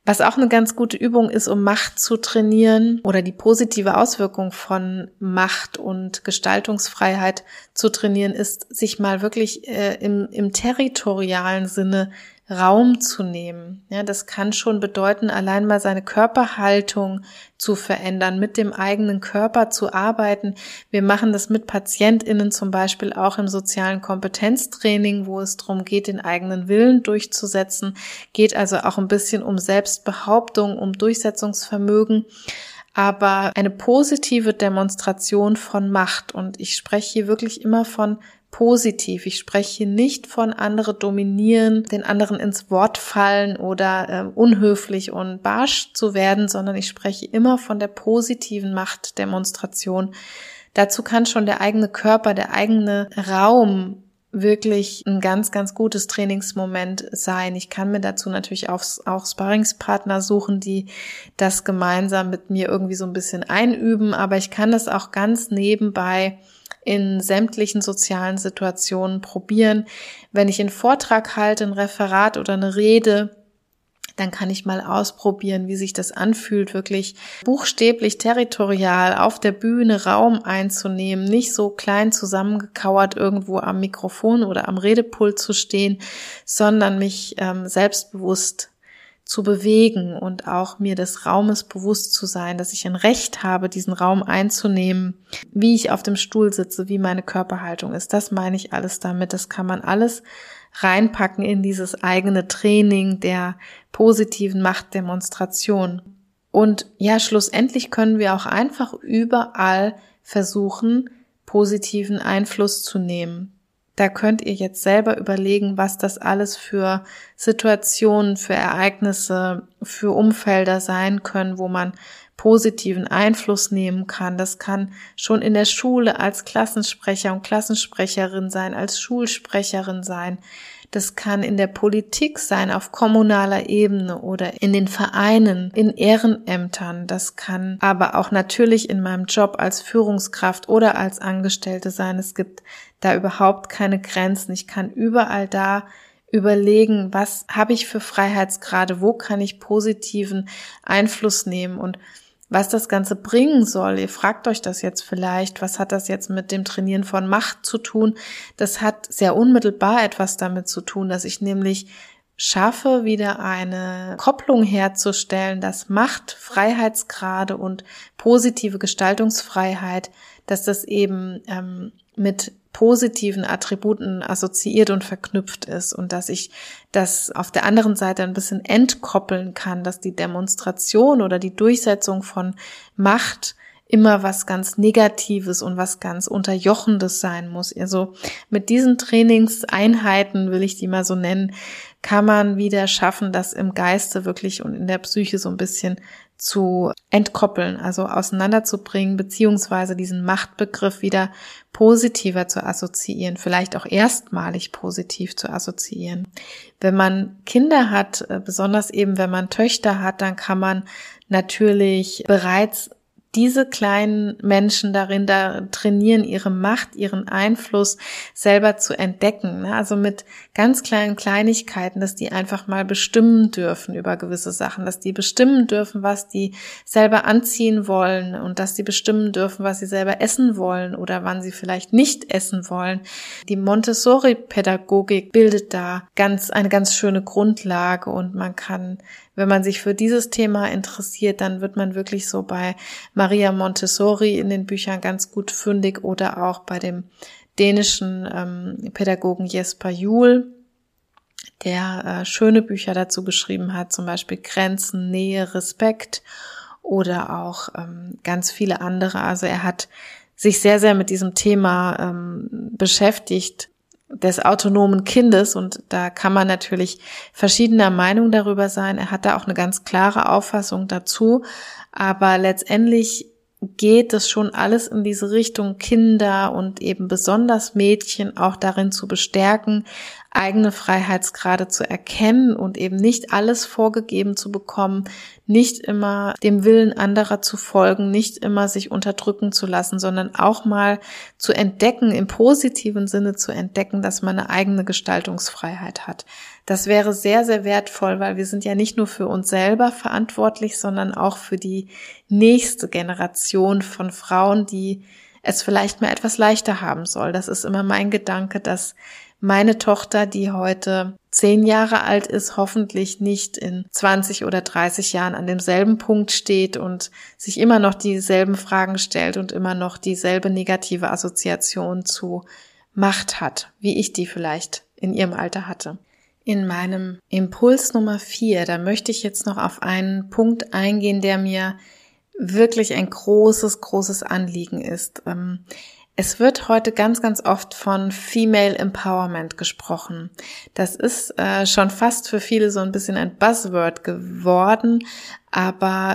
Was auch eine ganz gute Übung ist, um Macht zu trainieren oder die positive Auswirkung von Macht und Gestaltungsfreiheit zu trainieren, ist, sich mal wirklich äh, im, im territorialen Sinne Raum zu nehmen. Ja, das kann schon bedeuten, allein mal seine Körperhaltung zu verändern, mit dem eigenen Körper zu arbeiten. Wir machen das mit PatientInnen zum Beispiel auch im sozialen Kompetenztraining, wo es darum geht, den eigenen Willen durchzusetzen. Geht also auch ein bisschen um Selbstbehauptung, um Durchsetzungsvermögen aber eine positive Demonstration von Macht. Und ich spreche hier wirklich immer von positiv. Ich spreche hier nicht von andere dominieren, den anderen ins Wort fallen oder äh, unhöflich und barsch zu werden, sondern ich spreche immer von der positiven Machtdemonstration. Dazu kann schon der eigene Körper, der eigene Raum wirklich ein ganz, ganz gutes Trainingsmoment sein. Ich kann mir dazu natürlich auch, auch Sparringspartner suchen, die das gemeinsam mit mir irgendwie so ein bisschen einüben, aber ich kann das auch ganz nebenbei in sämtlichen sozialen Situationen probieren. Wenn ich einen Vortrag halte, ein Referat oder eine Rede, dann kann ich mal ausprobieren, wie sich das anfühlt, wirklich buchstäblich territorial auf der Bühne Raum einzunehmen, nicht so klein zusammengekauert irgendwo am Mikrofon oder am Redepult zu stehen, sondern mich ähm, selbstbewusst zu bewegen und auch mir des Raumes bewusst zu sein, dass ich ein Recht habe, diesen Raum einzunehmen, wie ich auf dem Stuhl sitze, wie meine Körperhaltung ist. Das meine ich alles damit. Das kann man alles reinpacken in dieses eigene Training der positiven Machtdemonstration. Und ja, schlussendlich können wir auch einfach überall versuchen, positiven Einfluss zu nehmen. Da könnt ihr jetzt selber überlegen, was das alles für Situationen, für Ereignisse, für Umfelder sein können, wo man positiven Einfluss nehmen kann. Das kann schon in der Schule als Klassensprecher und Klassensprecherin sein, als Schulsprecherin sein. Das kann in der Politik sein, auf kommunaler Ebene oder in den Vereinen, in Ehrenämtern. Das kann aber auch natürlich in meinem Job als Führungskraft oder als Angestellte sein. Es gibt da überhaupt keine Grenzen. Ich kann überall da überlegen, was habe ich für Freiheitsgrade, wo kann ich positiven Einfluss nehmen und was das Ganze bringen soll. Ihr fragt euch das jetzt vielleicht, was hat das jetzt mit dem Trainieren von Macht zu tun? Das hat sehr unmittelbar etwas damit zu tun, dass ich nämlich schaffe, wieder eine Kopplung herzustellen, dass Macht, Freiheitsgrade und positive Gestaltungsfreiheit dass das eben ähm, mit positiven Attributen assoziiert und verknüpft ist und dass ich das auf der anderen Seite ein bisschen entkoppeln kann, dass die Demonstration oder die Durchsetzung von Macht immer was ganz Negatives und was ganz Unterjochendes sein muss. Also mit diesen Trainingseinheiten, will ich die mal so nennen, kann man wieder schaffen, das im Geiste wirklich und in der Psyche so ein bisschen zu entkoppeln, also auseinanderzubringen, beziehungsweise diesen Machtbegriff wieder positiver zu assoziieren, vielleicht auch erstmalig positiv zu assoziieren. Wenn man Kinder hat, äh, besonders eben wenn man Töchter hat, dann kann man natürlich bereits diese kleinen Menschen darin da trainieren, ihre Macht, ihren Einfluss selber zu entdecken. Ne? Also mit ganz kleinen Kleinigkeiten, dass die einfach mal bestimmen dürfen über gewisse Sachen, dass die bestimmen dürfen, was die selber anziehen wollen und dass die bestimmen dürfen, was sie selber essen wollen oder wann sie vielleicht nicht essen wollen. Die Montessori-Pädagogik bildet da ganz, eine ganz schöne Grundlage und man kann wenn man sich für dieses Thema interessiert, dann wird man wirklich so bei Maria Montessori in den Büchern ganz gut fündig oder auch bei dem dänischen ähm, Pädagogen Jesper Juhl, der äh, schöne Bücher dazu geschrieben hat, zum Beispiel Grenzen, Nähe, Respekt oder auch ähm, ganz viele andere. Also er hat sich sehr, sehr mit diesem Thema ähm, beschäftigt des autonomen Kindes und da kann man natürlich verschiedener Meinung darüber sein. Er hat da auch eine ganz klare Auffassung dazu, aber letztendlich geht es schon alles in diese Richtung, Kinder und eben besonders Mädchen auch darin zu bestärken, eigene Freiheitsgrade zu erkennen und eben nicht alles vorgegeben zu bekommen, nicht immer dem Willen anderer zu folgen, nicht immer sich unterdrücken zu lassen, sondern auch mal zu entdecken, im positiven Sinne zu entdecken, dass man eine eigene Gestaltungsfreiheit hat. Das wäre sehr, sehr wertvoll, weil wir sind ja nicht nur für uns selber verantwortlich, sondern auch für die nächste Generation von Frauen, die es vielleicht mal etwas leichter haben soll. Das ist immer mein Gedanke, dass meine Tochter, die heute zehn Jahre alt ist, hoffentlich nicht in 20 oder 30 Jahren an demselben Punkt steht und sich immer noch dieselben Fragen stellt und immer noch dieselbe negative Assoziation zu Macht hat, wie ich die vielleicht in ihrem Alter hatte. In meinem Impuls Nummer vier, da möchte ich jetzt noch auf einen Punkt eingehen, der mir wirklich ein großes, großes Anliegen ist. Ähm, es wird heute ganz, ganz oft von Female Empowerment gesprochen. Das ist äh, schon fast für viele so ein bisschen ein Buzzword geworden, aber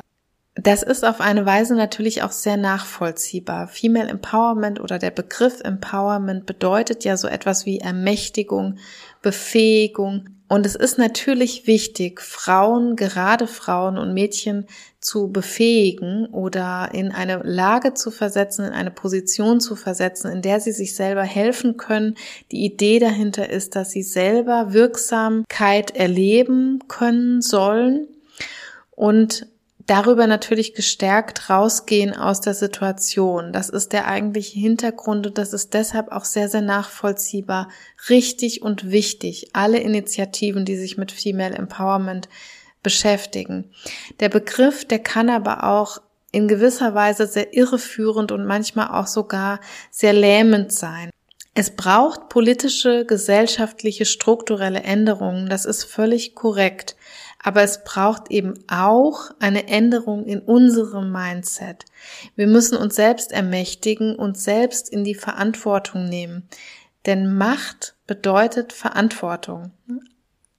das ist auf eine Weise natürlich auch sehr nachvollziehbar. Female Empowerment oder der Begriff Empowerment bedeutet ja so etwas wie Ermächtigung, Befähigung, und es ist natürlich wichtig, Frauen, gerade Frauen und Mädchen zu befähigen oder in eine Lage zu versetzen, in eine Position zu versetzen, in der sie sich selber helfen können. Die Idee dahinter ist, dass sie selber Wirksamkeit erleben können sollen und darüber natürlich gestärkt rausgehen aus der Situation. Das ist der eigentliche Hintergrund und das ist deshalb auch sehr, sehr nachvollziehbar, richtig und wichtig. Alle Initiativen, die sich mit Female Empowerment beschäftigen. Der Begriff, der kann aber auch in gewisser Weise sehr irreführend und manchmal auch sogar sehr lähmend sein. Es braucht politische, gesellschaftliche, strukturelle Änderungen, das ist völlig korrekt. Aber es braucht eben auch eine Änderung in unserem Mindset. Wir müssen uns selbst ermächtigen und selbst in die Verantwortung nehmen. Denn Macht bedeutet Verantwortung.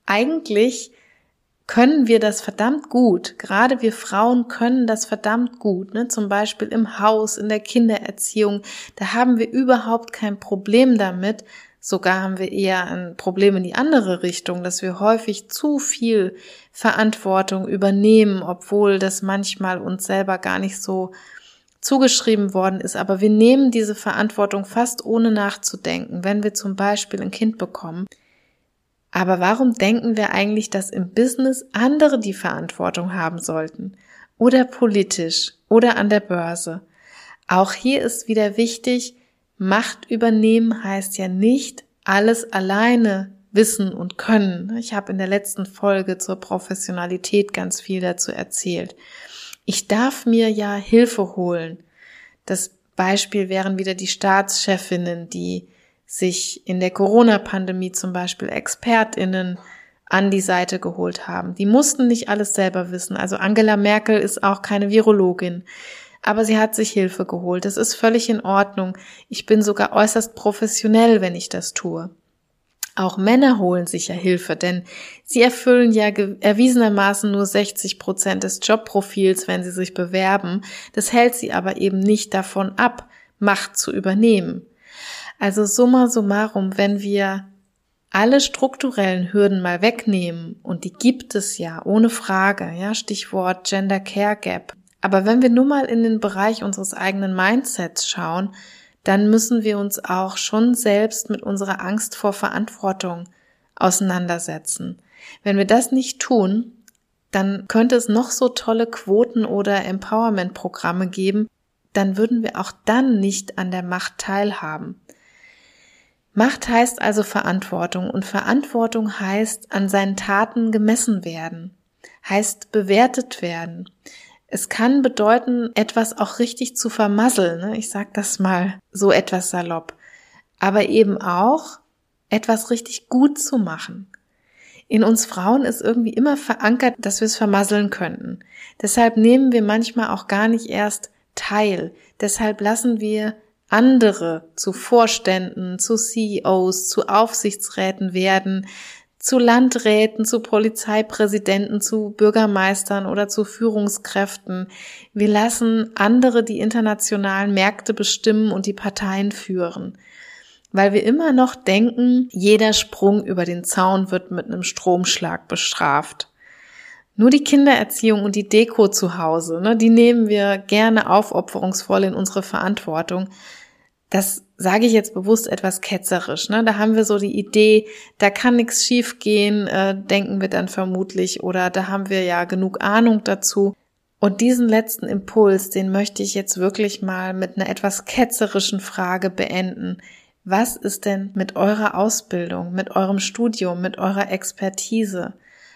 Eigentlich können wir das verdammt gut. Gerade wir Frauen können das verdammt gut. Ne? Zum Beispiel im Haus, in der Kindererziehung. Da haben wir überhaupt kein Problem damit, Sogar haben wir eher ein Problem in die andere Richtung, dass wir häufig zu viel Verantwortung übernehmen, obwohl das manchmal uns selber gar nicht so zugeschrieben worden ist. Aber wir nehmen diese Verantwortung fast ohne nachzudenken, wenn wir zum Beispiel ein Kind bekommen. Aber warum denken wir eigentlich, dass im Business andere die Verantwortung haben sollten? Oder politisch oder an der Börse? Auch hier ist wieder wichtig, Macht übernehmen heißt ja nicht alles alleine wissen und können. Ich habe in der letzten Folge zur Professionalität ganz viel dazu erzählt. Ich darf mir ja Hilfe holen. Das Beispiel wären wieder die Staatschefinnen, die sich in der Corona-Pandemie zum Beispiel Expertinnen an die Seite geholt haben. Die mussten nicht alles selber wissen. Also Angela Merkel ist auch keine Virologin. Aber sie hat sich Hilfe geholt. Das ist völlig in Ordnung. Ich bin sogar äußerst professionell, wenn ich das tue. Auch Männer holen sich ja Hilfe, denn sie erfüllen ja erwiesenermaßen nur 60 Prozent des Jobprofils, wenn sie sich bewerben. Das hält sie aber eben nicht davon ab, Macht zu übernehmen. Also summa summarum, wenn wir alle strukturellen Hürden mal wegnehmen, und die gibt es ja, ohne Frage, ja, Stichwort Gender Care Gap. Aber wenn wir nur mal in den Bereich unseres eigenen Mindsets schauen, dann müssen wir uns auch schon selbst mit unserer Angst vor Verantwortung auseinandersetzen. Wenn wir das nicht tun, dann könnte es noch so tolle Quoten oder Empowerment-Programme geben, dann würden wir auch dann nicht an der Macht teilhaben. Macht heißt also Verantwortung und Verantwortung heißt an seinen Taten gemessen werden, heißt bewertet werden. Es kann bedeuten, etwas auch richtig zu vermasseln. Ne? Ich sage das mal so etwas salopp. Aber eben auch etwas richtig gut zu machen. In uns Frauen ist irgendwie immer verankert, dass wir es vermasseln könnten. Deshalb nehmen wir manchmal auch gar nicht erst teil. Deshalb lassen wir andere zu Vorständen, zu CEOs, zu Aufsichtsräten werden, zu Landräten, zu Polizeipräsidenten, zu Bürgermeistern oder zu Führungskräften. Wir lassen andere die internationalen Märkte bestimmen und die Parteien führen. Weil wir immer noch denken, jeder Sprung über den Zaun wird mit einem Stromschlag bestraft. Nur die Kindererziehung und die Deko zu Hause, ne, die nehmen wir gerne aufopferungsvoll in unsere Verantwortung. Das sage ich jetzt bewusst etwas ketzerisch. Ne? Da haben wir so die Idee, da kann nichts schiefgehen, äh, denken wir dann vermutlich, oder da haben wir ja genug Ahnung dazu. Und diesen letzten Impuls, den möchte ich jetzt wirklich mal mit einer etwas ketzerischen Frage beenden. Was ist denn mit eurer Ausbildung, mit eurem Studium, mit eurer Expertise?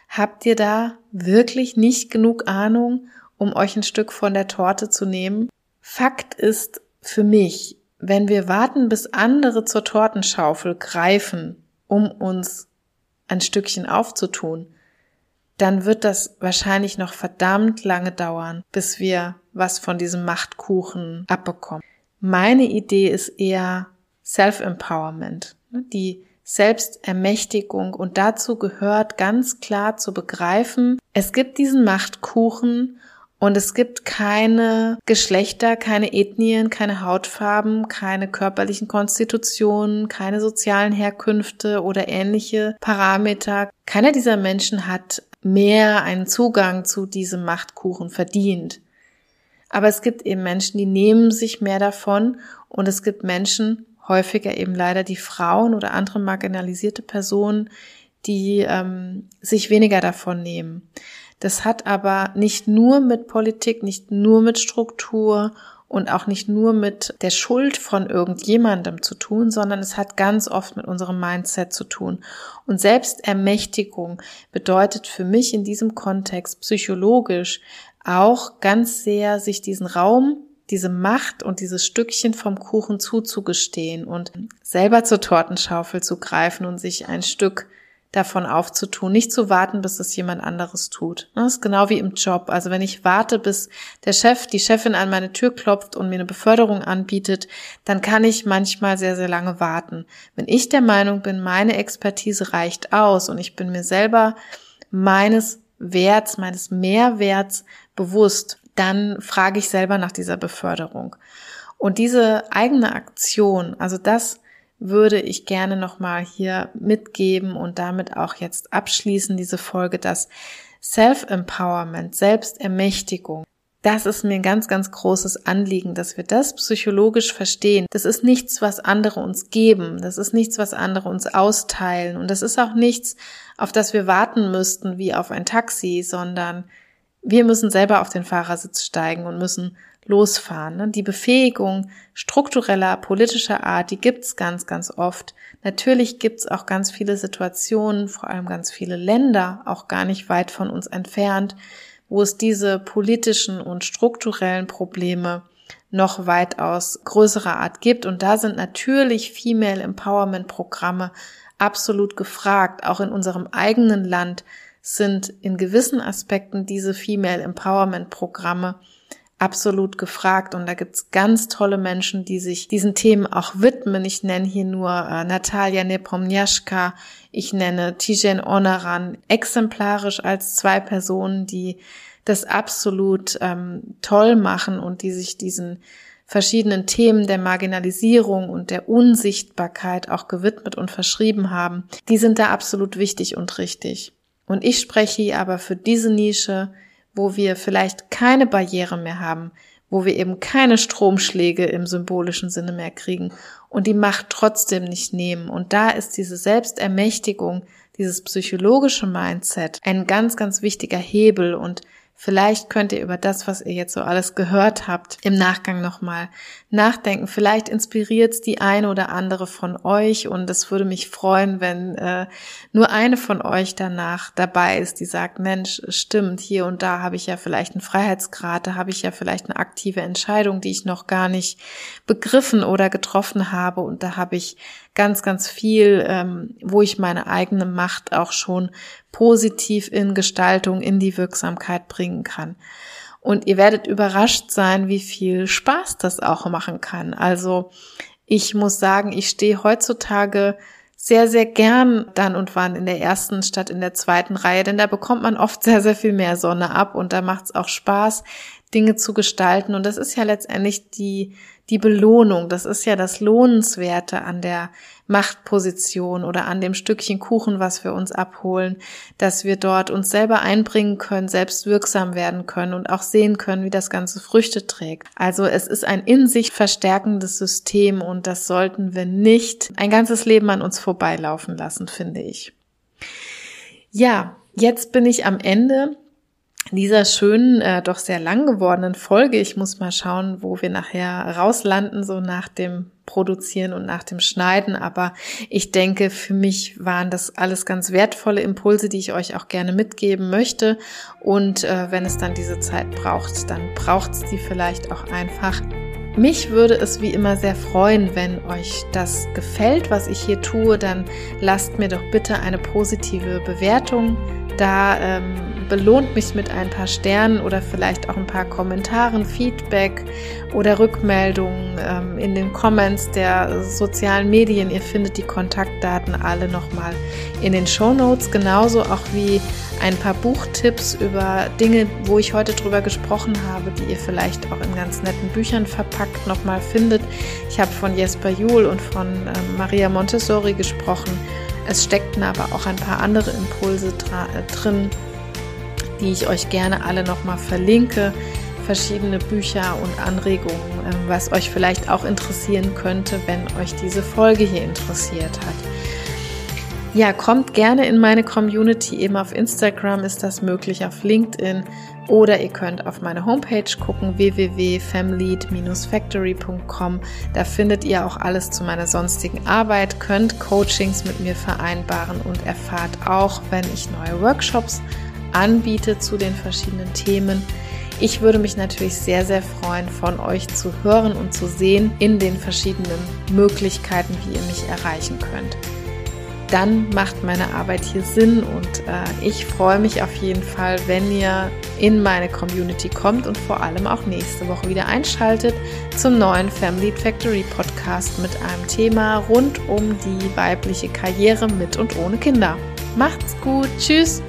Habt ihr da wirklich nicht genug Ahnung, um euch ein Stück von der Torte zu nehmen? Fakt ist für mich, wenn wir warten, bis andere zur Tortenschaufel greifen, um uns ein Stückchen aufzutun, dann wird das wahrscheinlich noch verdammt lange dauern, bis wir was von diesem Machtkuchen abbekommen. Meine Idee ist eher Self-Empowerment, ne, die Selbstermächtigung und dazu gehört ganz klar zu begreifen, es gibt diesen Machtkuchen und es gibt keine Geschlechter, keine Ethnien, keine Hautfarben, keine körperlichen Konstitutionen, keine sozialen Herkünfte oder ähnliche Parameter. Keiner dieser Menschen hat mehr einen Zugang zu diesem Machtkuchen verdient. Aber es gibt eben Menschen, die nehmen sich mehr davon und es gibt Menschen, häufiger eben leider die Frauen oder andere marginalisierte Personen, die ähm, sich weniger davon nehmen. Das hat aber nicht nur mit Politik, nicht nur mit Struktur und auch nicht nur mit der Schuld von irgendjemandem zu tun, sondern es hat ganz oft mit unserem Mindset zu tun. Und Selbstermächtigung bedeutet für mich in diesem Kontext psychologisch auch ganz sehr, sich diesen Raum, diese Macht und dieses Stückchen vom Kuchen zuzugestehen und selber zur Tortenschaufel zu greifen und sich ein Stück davon aufzutun, nicht zu warten, bis es jemand anderes tut. Das ist genau wie im Job. Also wenn ich warte, bis der Chef, die Chefin an meine Tür klopft und mir eine Beförderung anbietet, dann kann ich manchmal sehr, sehr lange warten. Wenn ich der Meinung bin, meine Expertise reicht aus und ich bin mir selber meines Werts, meines Mehrwerts bewusst, dann frage ich selber nach dieser Beförderung. Und diese eigene Aktion, also das, würde ich gerne nochmal hier mitgeben und damit auch jetzt abschließen, diese Folge, dass Self-Empowerment, Selbstermächtigung, das ist mir ein ganz, ganz großes Anliegen, dass wir das psychologisch verstehen. Das ist nichts, was andere uns geben. Das ist nichts, was andere uns austeilen. Und das ist auch nichts, auf das wir warten müssten wie auf ein Taxi, sondern wir müssen selber auf den Fahrersitz steigen und müssen losfahren. Ne? Die Befähigung struktureller, politischer Art, die gibt's ganz, ganz oft. Natürlich gibt's auch ganz viele Situationen, vor allem ganz viele Länder, auch gar nicht weit von uns entfernt, wo es diese politischen und strukturellen Probleme noch weitaus größerer Art gibt. Und da sind natürlich Female Empowerment Programme absolut gefragt. Auch in unserem eigenen Land sind in gewissen Aspekten diese Female Empowerment Programme absolut gefragt und da gibt's ganz tolle Menschen, die sich diesen Themen auch widmen. Ich nenne hier nur äh, Natalia Nepomniaschka, ich nenne Tijen Onaran, exemplarisch als zwei Personen, die das absolut ähm, toll machen und die sich diesen verschiedenen Themen der Marginalisierung und der Unsichtbarkeit auch gewidmet und verschrieben haben, die sind da absolut wichtig und richtig. Und ich spreche hier aber für diese Nische, wo wir vielleicht keine Barriere mehr haben, wo wir eben keine Stromschläge im symbolischen Sinne mehr kriegen und die Macht trotzdem nicht nehmen. Und da ist diese Selbstermächtigung, dieses psychologische Mindset ein ganz, ganz wichtiger Hebel und Vielleicht könnt ihr über das, was ihr jetzt so alles gehört habt, im Nachgang nochmal nachdenken. Vielleicht inspiriert es die eine oder andere von euch und es würde mich freuen, wenn äh, nur eine von euch danach dabei ist, die sagt, Mensch, stimmt, hier und da habe ich ja vielleicht einen Freiheitsgrad, da habe ich ja vielleicht eine aktive Entscheidung, die ich noch gar nicht begriffen oder getroffen habe und da habe ich ganz, ganz viel, ähm, wo ich meine eigene Macht auch schon positiv in Gestaltung, in die Wirksamkeit bringen kann. Und ihr werdet überrascht sein, wie viel Spaß das auch machen kann. Also ich muss sagen, ich stehe heutzutage sehr, sehr gern dann und wann in der ersten statt in der zweiten Reihe, denn da bekommt man oft sehr, sehr viel mehr Sonne ab und da macht es auch Spaß, Dinge zu gestalten. Und das ist ja letztendlich die, die Belohnung. Das ist ja das Lohnenswerte an der Machtposition oder an dem Stückchen Kuchen, was wir uns abholen, dass wir dort uns selber einbringen können, selbst wirksam werden können und auch sehen können, wie das Ganze Früchte trägt. Also es ist ein in sich verstärkendes System und das sollten wir nicht ein ganzes Leben an uns vorbeilaufen lassen, finde ich. Ja, jetzt bin ich am Ende dieser schönen, äh, doch sehr lang gewordenen Folge. Ich muss mal schauen, wo wir nachher rauslanden, so nach dem Produzieren und nach dem Schneiden. Aber ich denke, für mich waren das alles ganz wertvolle Impulse, die ich euch auch gerne mitgeben möchte. Und äh, wenn es dann diese Zeit braucht, dann braucht es die vielleicht auch einfach. Mich würde es wie immer sehr freuen, wenn euch das gefällt, was ich hier tue, dann lasst mir doch bitte eine positive Bewertung da. Ähm, belohnt mich mit ein paar Sternen oder vielleicht auch ein paar Kommentaren, Feedback oder Rückmeldungen ähm, in den Comments der sozialen Medien. Ihr findet die Kontaktdaten alle nochmal in den Show Notes, genauso auch wie ein paar Buchtipps über Dinge, wo ich heute drüber gesprochen habe, die ihr vielleicht auch in ganz netten Büchern verpackt nochmal findet. Ich habe von Jesper Juhl und von ähm, Maria Montessori gesprochen. Es steckten aber auch ein paar andere Impulse äh, drin, die ich euch gerne alle nochmal verlinke. Verschiedene Bücher und Anregungen, ähm, was euch vielleicht auch interessieren könnte, wenn euch diese Folge hier interessiert hat. Ja, kommt gerne in meine Community. Eben auf Instagram ist das möglich, auf LinkedIn oder ihr könnt auf meine Homepage gucken www.family-factory.com. Da findet ihr auch alles zu meiner sonstigen Arbeit, könnt Coachings mit mir vereinbaren und erfahrt auch, wenn ich neue Workshops anbiete zu den verschiedenen Themen. Ich würde mich natürlich sehr, sehr freuen, von euch zu hören und zu sehen in den verschiedenen Möglichkeiten, wie ihr mich erreichen könnt. Dann macht meine Arbeit hier Sinn und äh, ich freue mich auf jeden Fall, wenn ihr in meine Community kommt und vor allem auch nächste Woche wieder einschaltet zum neuen Family Factory Podcast mit einem Thema rund um die weibliche Karriere mit und ohne Kinder. Macht's gut, tschüss!